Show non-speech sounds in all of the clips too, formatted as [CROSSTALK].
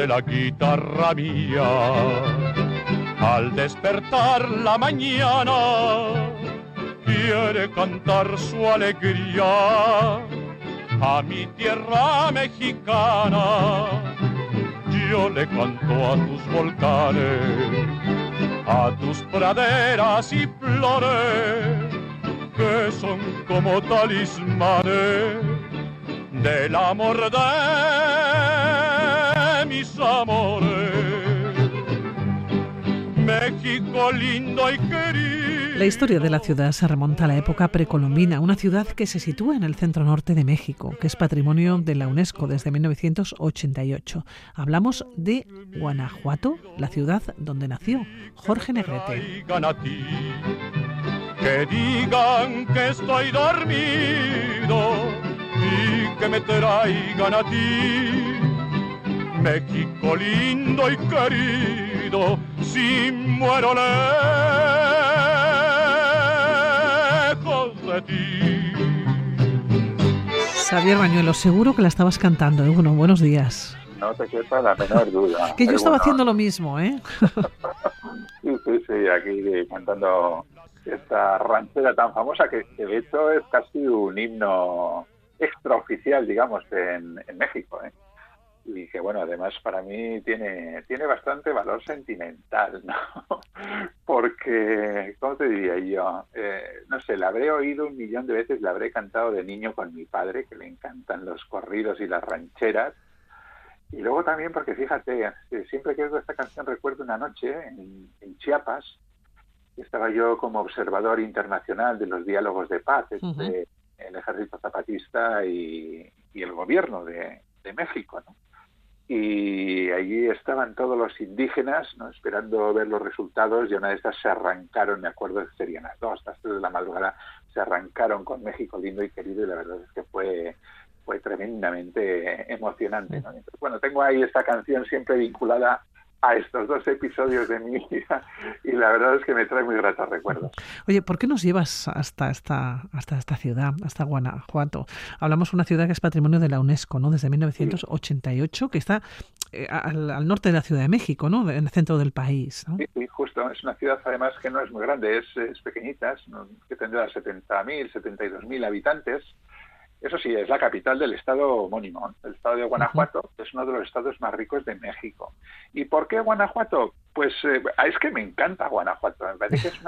de la guitarra mía. Al despertar la mañana, quiere cantar su alegría a mi tierra mexicana. Yo le canto a tus volcanes, a tus praderas y flores, que son como talismanes del amor de mis amores. México lindo y querido. La historia de la ciudad se remonta a la época precolombina, una ciudad que se sitúa en el centro norte de México, que es patrimonio de la UNESCO desde 1988. Hablamos de Guanajuato, la ciudad donde nació Jorge Negrete. Que digan que estoy dormido y que me traigan a ti. México lindo y querido, si muero lejos de ti. Xavier Bañuelo, seguro que la estabas cantando. ¿eh? Bueno, buenos días. No te quepa la menor duda. [LAUGHS] que yo estaba haciendo lo mismo, ¿eh? [LAUGHS] sí, sí, sí, aquí cantando esta ranchera tan famosa que, de hecho es casi un himno extraoficial, digamos, en, en México. ¿eh? Y que bueno, además para mí tiene, tiene bastante valor sentimental, ¿no? [LAUGHS] Porque, ¿cómo te diría yo? Eh, no sé, la habré oído un millón de veces, la habré cantado de niño con mi padre, que le encantan los corridos y las rancheras. Y luego también porque, fíjate, siempre que oigo esta canción recuerdo una noche en, en Chiapas, estaba yo como observador internacional de los diálogos de paz entre el ejército zapatista y, y el gobierno de, de México, ¿no? Y allí estaban todos los indígenas ¿no? esperando ver los resultados y una de estas se arrancaron, me acuerdo que serían las dos, las tres de la madrugada, se arrancaron con México lindo y querido y la verdad es que fue fue tremendamente emocionante. ¿no? bueno, tengo ahí esta canción siempre vinculada a estos dos episodios de mi vida y la verdad es que me trae muy gratos recuerdos. Oye, ¿por qué nos llevas hasta esta, hasta esta ciudad, hasta Guanajuato? Hablamos de una ciudad que es patrimonio de la UNESCO, ¿no? Desde 1988, que está eh, al, norte de la Ciudad de México, ¿no? En el centro del país. ¿no? Sí, justo. Es una ciudad además que no es muy grande, es, es pequeñita, que tendrá 70.000, 72.000 habitantes eso sí, es la capital del estado homónimo, el estado de Guanajuato, que es uno de los estados más ricos de México. ¿Y por qué Guanajuato? Pues eh, es que me encanta Guanajuato, me parece que es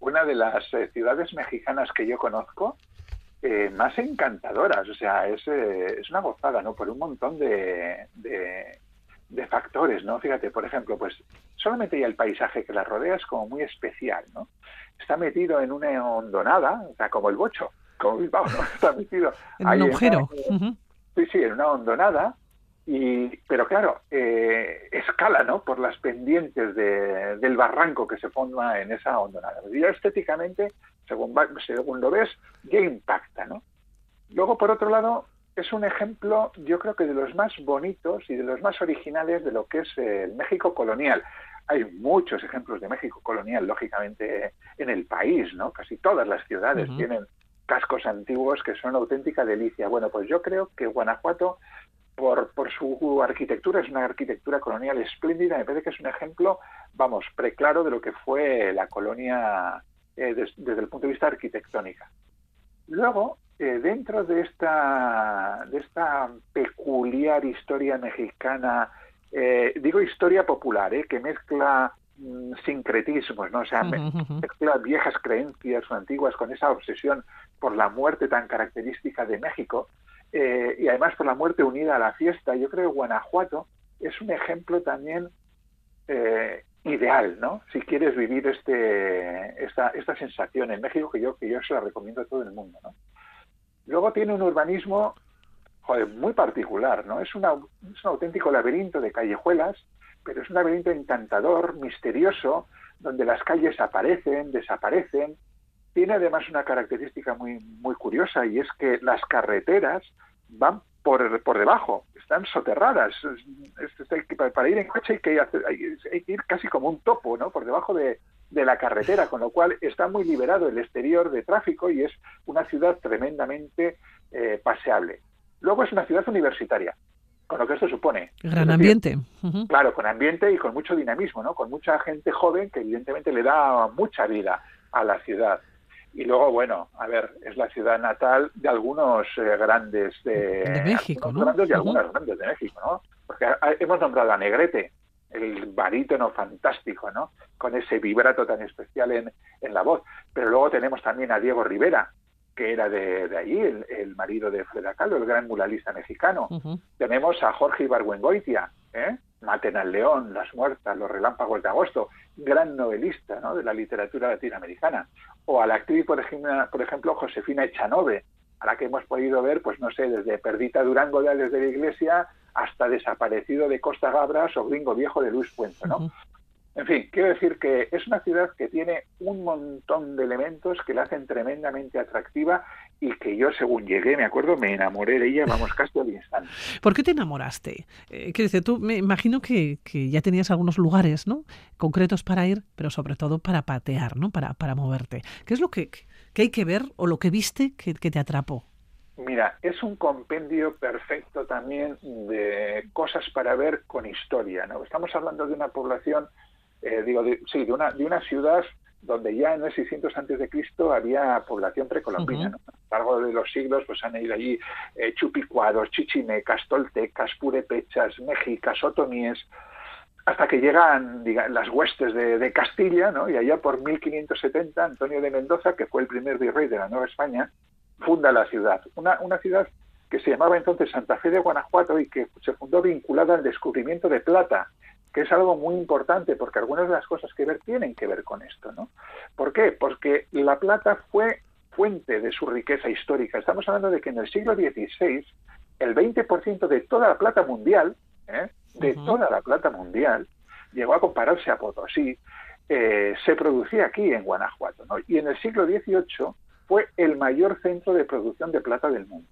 una, [LAUGHS] de las eh, ciudades mexicanas que yo conozco eh, más encantadoras, o sea, es, es una gozada, ¿no? Por un montón de, de, de, factores, ¿no? Fíjate, por ejemplo, pues solamente ya el paisaje que la rodea es como muy especial, ¿no? Está metido en una hondonada, o sea, como el bocho, como Bilbao, ¿no? Está metido en un agujero. Sí, sí, en una hondonada. Y, pero claro, eh, escala, ¿no? Por las pendientes de, del barranco que se forma en esa hondonada. Y estéticamente, según, según lo ves, ya impacta, ¿no? Luego, por otro lado, es un ejemplo, yo creo que de los más bonitos y de los más originales de lo que es el México colonial. Hay muchos ejemplos de México colonial, lógicamente, en el país, ¿no? Casi todas las ciudades tienen cascos antiguos que son auténtica delicia. Bueno, pues yo creo que Guanajuato, por, su arquitectura, es una arquitectura colonial espléndida, me parece que es un ejemplo, vamos, preclaro de lo que fue la colonia eh, desde el punto de vista arquitectónica. Luego, eh, dentro de esta, de esta peculiar historia mexicana, eh, digo historia popular, que mezcla sincretismos, ¿no? O sea, mezcla viejas creencias antiguas con esa obsesión por la muerte tan característica de México eh, y además por la muerte unida a la fiesta. Yo creo que Guanajuato es un ejemplo también eh, ideal, ¿no? Si quieres vivir este, esta, esta sensación en México, que yo, que yo se la recomiendo a todo el mundo, ¿no? Luego tiene un urbanismo joder, muy particular, ¿no? Es, una, es un auténtico laberinto de callejuelas, pero es un laberinto encantador, misterioso, donde las calles aparecen, desaparecen, tiene además una característica muy, muy curiosa y es que las carreteras van por, por debajo, están soterradas. para ir en coche hay que, hay que ir casi como un topo, ¿no? Por debajo de, de la carretera, con lo cual está muy liberado el exterior de tráfico y es una ciudad tremendamente eh, paseable. Luego es una ciudad universitaria, con lo que esto supone. Gran ambiente. Claro, con ambiente y con mucho dinamismo, ¿no? Con mucha gente joven que evidentemente le da mucha vida a la ciudad. Y luego, bueno, a ver, es la ciudad natal de algunos eh, grandes de, México, ¿no? Grandes y algunas grandes de México, ¿no? Porque hemos nombrado a Negrete, el barítono fantástico, ¿no? Con ese vibrato tan especial en, en la voz. Pero luego tenemos también a Diego Rivera, que era de, de allí, el, marido de Freda Kahlo, el gran muralista mexicano. Tenemos a Jorge Ibargüengoitia, ¿eh? Maten al león, Las muertas, Los relámpagos de agosto, gran novelista ¿no? de la literatura latinoamericana. O a la actriz, por ejemplo, por ejemplo, Josefina Echanove, a la que hemos podido ver, pues no sé, desde Perdita Durango de desde la Iglesia hasta Desaparecido de Costa Gabras o Gringo Viejo de Luis Puente, ¿no? En fin, quiero decir que es una ciudad que tiene un montón de elementos que la hacen tremendamente atractiva y que yo, según llegué, me acuerdo, me enamoré de ella, vamos, casi al instante. [LAUGHS] ¿Por qué te enamoraste? Eh, quiero decir, tú me imagino que, que, ya tenías algunos lugares, ¿no? Concretos para ir, pero sobre todo para patear, ¿no? Para, para moverte. ¿Qué es lo que, que hay que ver o lo que viste que, que te atrapó? Mira, es un compendio perfecto también de cosas para ver con historia, ¿no? Estamos hablando de una población eh, digo, sí, de una, de una ciudad donde ya en el 600 antes de Cristo había población precolombina. A lo largo de los siglos pues han ido allí eh, chupicuados, chichimecas, toltecas, purepechas, mexicas, otomíes, hasta que llegan las huestes de, Castilla, ¿no? y allá por 1570 Antonio de Mendoza, que fue el primer virrey de la Nueva España, funda la ciudad. Una, una ciudad que se llamaba entonces Santa Fe de Guanajuato y que se fundó vinculada al descubrimiento de plata que es algo muy importante porque algunas de las cosas que ver tienen que ver con esto, ¿no? ¿Por qué? Porque la plata fue fuente de su riqueza histórica. Estamos hablando de que en el siglo XVI el 20% de toda la plata mundial, ¿eh? de toda la plata mundial, llegó a compararse a Potosí, eh, se producía aquí en Guanajuato. ¿no? Y en el siglo XVIII fue el mayor centro de producción de plata del mundo.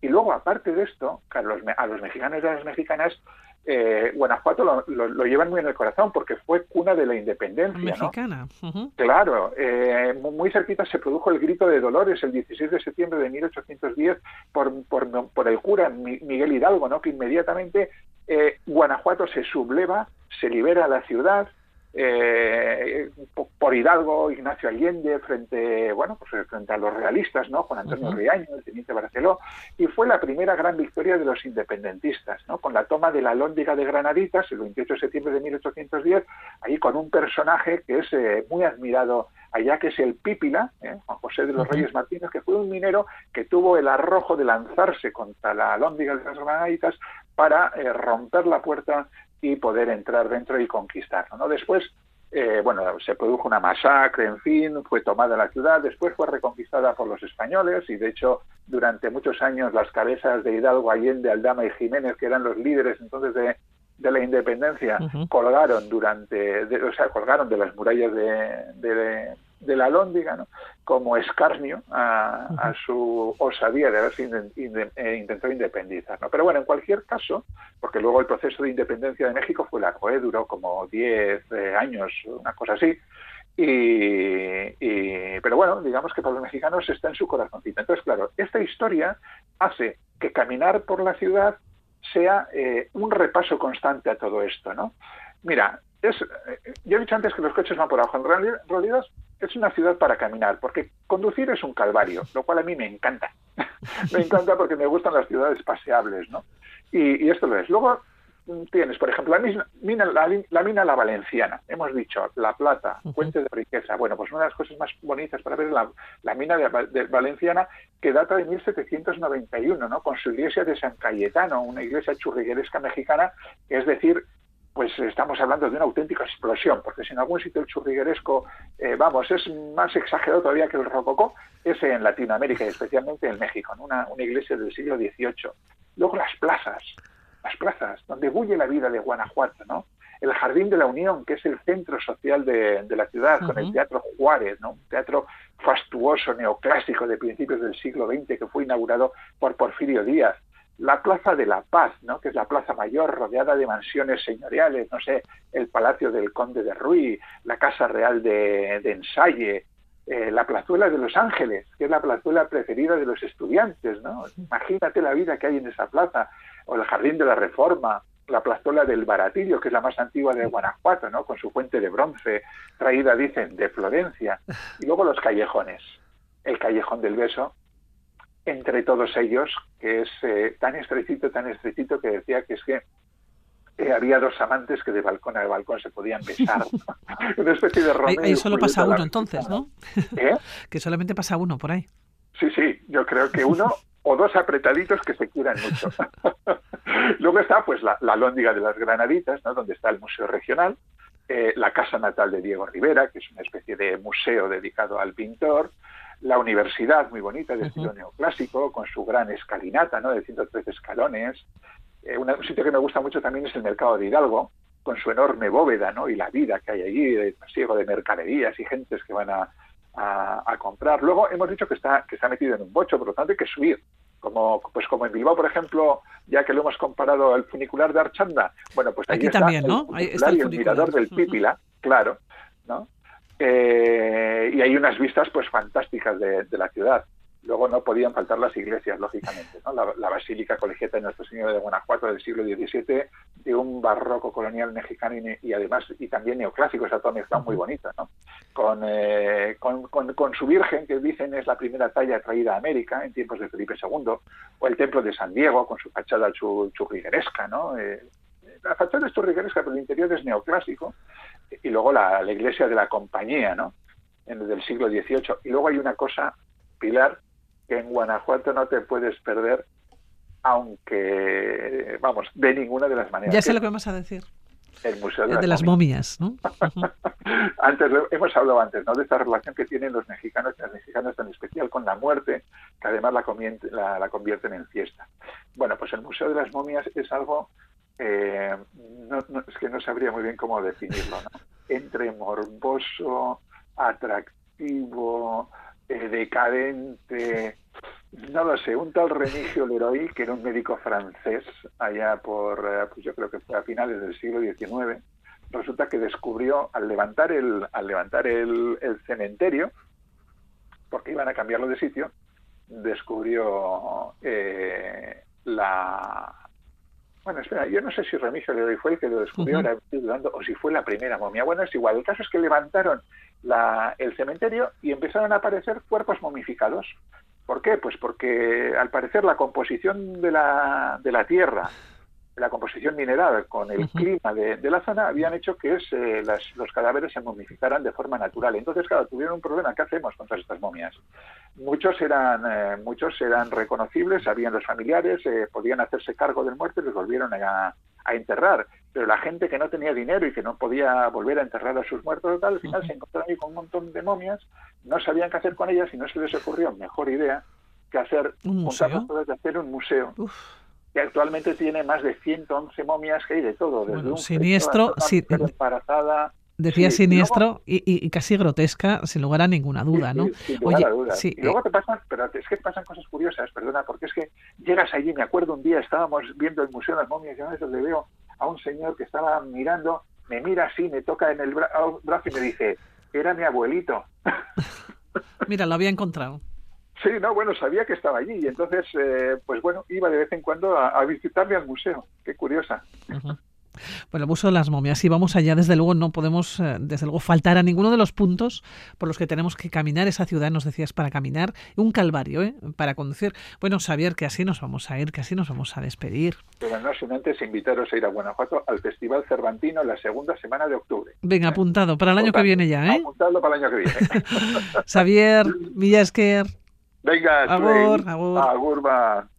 Y luego, aparte de esto, a los, a los mexicanos y a las mexicanas eh, Guanajuato lo, llevan muy en el corazón porque fue cuna de la independencia. Mexicana. Claro, eh, muy cerquita se produjo el grito de Dolores el 16 de septiembre de 1810 por, por, por el cura Miguel Hidalgo, ¿no? que inmediatamente eh, Guanajuato se subleva, se libera la ciudad, eh, por Hidalgo, Ignacio Allende, frente, bueno, pues frente a los realistas, ¿no? Con Antonio Riaño, el teniente Barceló, y fue la primera gran victoria de los independentistas, ¿no? Con la toma de la Lóndiga de Granaditas, el 28 de septiembre de 1810, ahí con un personaje que es eh, muy admirado allá, que es el Pípila, ¿eh? Juan José de los Reyes Martínez, que fue un minero que tuvo el arrojo de lanzarse contra la Lóndiga de las Granaditas para romper la puerta y poder entrar dentro y conquistarlo. ¿no? Después, eh, bueno, se produjo una masacre, en fin, fue tomada la ciudad, después fue reconquistada por los españoles y de hecho durante muchos años las cabezas de Hidalgo, Allende, Aldama y Jiménez, que eran los líderes entonces de, de la independencia, colgaron durante, o sea, colgaron de las murallas de, de la Lóndiga ¿no? como escarnio a, su osadía de haberse eh, intentado independizar. ¿no? Pero bueno, en cualquier caso, porque luego el proceso de independencia de México fue largo, ¿eh? duró como 10 eh, años, una cosa así, y, pero bueno, digamos que para los mexicanos está en su corazoncito. Entonces, claro, esta historia hace que caminar por la ciudad sea un repaso constante a todo esto, ¿no? Mira, es, yo he dicho antes que los coches van por abajo. En realidad, es una ciudad para caminar, porque conducir es un calvario, lo cual a mí me encanta. [LAUGHS] me encanta porque me gustan las ciudades paseables, ¿no? Y, esto lo es. Luego mm, tienes, por ejemplo, la mina, la, mina La Valenciana. Hemos dicho, La Plata, fuente de riqueza. Bueno, pues una de las cosas más bonitas para ver es la, mina de, Valenciana, que data de 1791, ¿no? Con su iglesia de San Cayetano, una iglesia churrigueresca mexicana, es decir, pues estamos hablando de una auténtica explosión, porque si en algún sitio el churrigueresco, eh, vamos, es más exagerado todavía que el rococó, es en Latinoamérica y especialmente en México, una, una iglesia del siglo XVIII. Luego las plazas, las plazas, donde bulle la vida de Guanajuato, ¿no? El Jardín de la Unión, que es el centro social de, la ciudad, con el Teatro Juárez, ¿no? Un teatro fastuoso, neoclásico de principios del siglo XX que fue inaugurado por Porfirio Díaz la Plaza de la Paz, ¿no? que es la plaza mayor rodeada de mansiones señoriales, no sé, el Palacio del Conde de Ruy, la Casa Real de, de Ensalle, eh, la plazuela de Los Ángeles, que es la plazuela preferida de los estudiantes, ¿no? Imagínate la vida que hay en esa plaza, o el Jardín de la Reforma, la plazuela del Baratillo, que es la más antigua de Guanajuato, ¿no? Con su fuente de bronce, traída, dicen, de Florencia. Y luego los callejones. El callejón del beso, entre todos ellos, que es eh, tan estrechito, tan estrechito, que decía que es que eh, había dos amantes que de balcón a balcón se podían besar. [LAUGHS] [LAUGHS] Una especie de Romeo Ahí, solo pasa uno entonces, ¿no? ¿Eh? [LAUGHS] que solamente pasa uno por ahí. Sí, sí, yo creo que uno o dos apretaditos que se quieran mucho. Luego está pues la, la Lóndiga de las Granaditas, ¿no? donde está el Museo Regional, eh, la casa natal de Diego Rivera, que es una especie de museo dedicado al pintor, la universidad muy bonita de estilo neoclásico, con su gran escalinata ¿no? de 113 escalones, eh, un sitio que me gusta mucho también es el mercado de Hidalgo, con su enorme bóveda, ¿no? Y la vida que hay allí, de pasiego de mercaderías y gentes que van a, a, comprar. Luego hemos dicho que está, que está metido en un bocho, por lo tanto hay que subir. Como, pues como en Bilbao, por ejemplo, ya que lo hemos comparado al funicular de Archanda, bueno, pues aquí está también, ¿no? El está el, mirador del Pípila, claro, ¿no? Eh, y hay unas vistas pues fantásticas de, de la ciudad. Luego no podían faltar las iglesias, lógicamente. ¿no? La, Basílica Colegiata de Nuestro Señor de Guanajuato del siglo XVII, de un barroco colonial mexicano y, además y también neoclásico, esa toda está muy bonita, ¿no? Eh, con, con, su Virgen, que dicen es la primera talla traída a América en tiempos de Felipe II, o el Templo de San Diego con su fachada churrigueresca, ¿no? Eh, la fachada es churrigueresca, pero el interior es neoclásico. Y luego la, iglesia de la Compañía, ¿no? En, del siglo XVIII. Y luego hay una cosa, Pilar, que en Guanajuato no te puedes perder, aunque, vamos, de ninguna de las maneras. Ya sé lo que vamos a decir. El Museo de, las, momias, ¿no? [LAUGHS] antes hemos hablado antes, ¿no? De esta relación que tienen los mexicanos y las mexicanas tan especial con la muerte, que además la, la, convierten en fiesta. Bueno, pues el Museo de las Momias es algo eh, no, es que no sabría muy bien cómo definirlo, ¿no? [LAUGHS] Entre morboso, atractivo, eh, decadente, no lo sé, un tal Remigio Leroy, que era un médico francés allá por, eh, pues yo creo que fue a finales del siglo XIX, resulta que descubrió al levantar el, al levantar el, cementerio, porque iban a cambiarlo de sitio, descubrió eh, la, bueno, espera, yo no sé si Remigio Leroy fue el que lo descubrió, o si fue la primera momia. Bueno, es igual. El caso es que levantaron la, el cementerio y empezaron a aparecer cuerpos momificados. ¿Por qué? Pues porque al parecer la composición de la, de la tierra la composición mineral con el clima de, la zona habían hecho que eh, los cadáveres se momificaran de forma natural. Entonces, claro, tuvieron un problema. ¿Qué hacemos con todas estas momias? Muchos eran, eh, muchos eran reconocibles, sabían los familiares, eh, podían hacerse cargo del muerto y los volvieron a, enterrar. Pero la gente que no tenía dinero y que no podía volver a enterrar a sus muertos, tal, al final se encontraron ahí con un montón de momias, no sabían qué hacer con ellas y no se les ocurrió mejor idea que hacer un museo. De hacer un museo que actualmente tiene más de 111 momias que hay de todo, desde un siniestro, embarazada, Decía siniestro y, casi grotesca, sin lugar a ninguna duda, ¿no? Oye, y luego eh te pasan, pero es que pasan cosas curiosas, perdona, porque es que llegas allí, me acuerdo un día, estábamos viendo el Museo de las Momias y a veces le veo a un señor que estaba mirando, me mira así, me toca en el brazo y me dice, era mi abuelito. [LAUGHS] Mira, lo había encontrado. Sí, no, bueno, sabía que estaba allí y entonces, eh, pues bueno, iba de vez en cuando a, visitarle al museo. Qué curiosa. Bueno, el Museo de las Momias. Y vamos allá, desde luego no podemos, eh, desde luego, faltar a ninguno de los puntos por los que tenemos que caminar esa ciudad, nos decías, para caminar. Un calvario, ¿eh? Para conducir. Bueno, Xavier, que así nos vamos a ir, que así nos vamos a despedir. Pero no sin antes invitaros a ir a Guanajuato al Festival Cervantino la segunda semana de octubre. Venga, apuntado, para el año que viene ya, ¿eh? Apuntado para el año que viene. [LAUGHS] Xavier Villasker. Venga, agur, agur. Agur, va.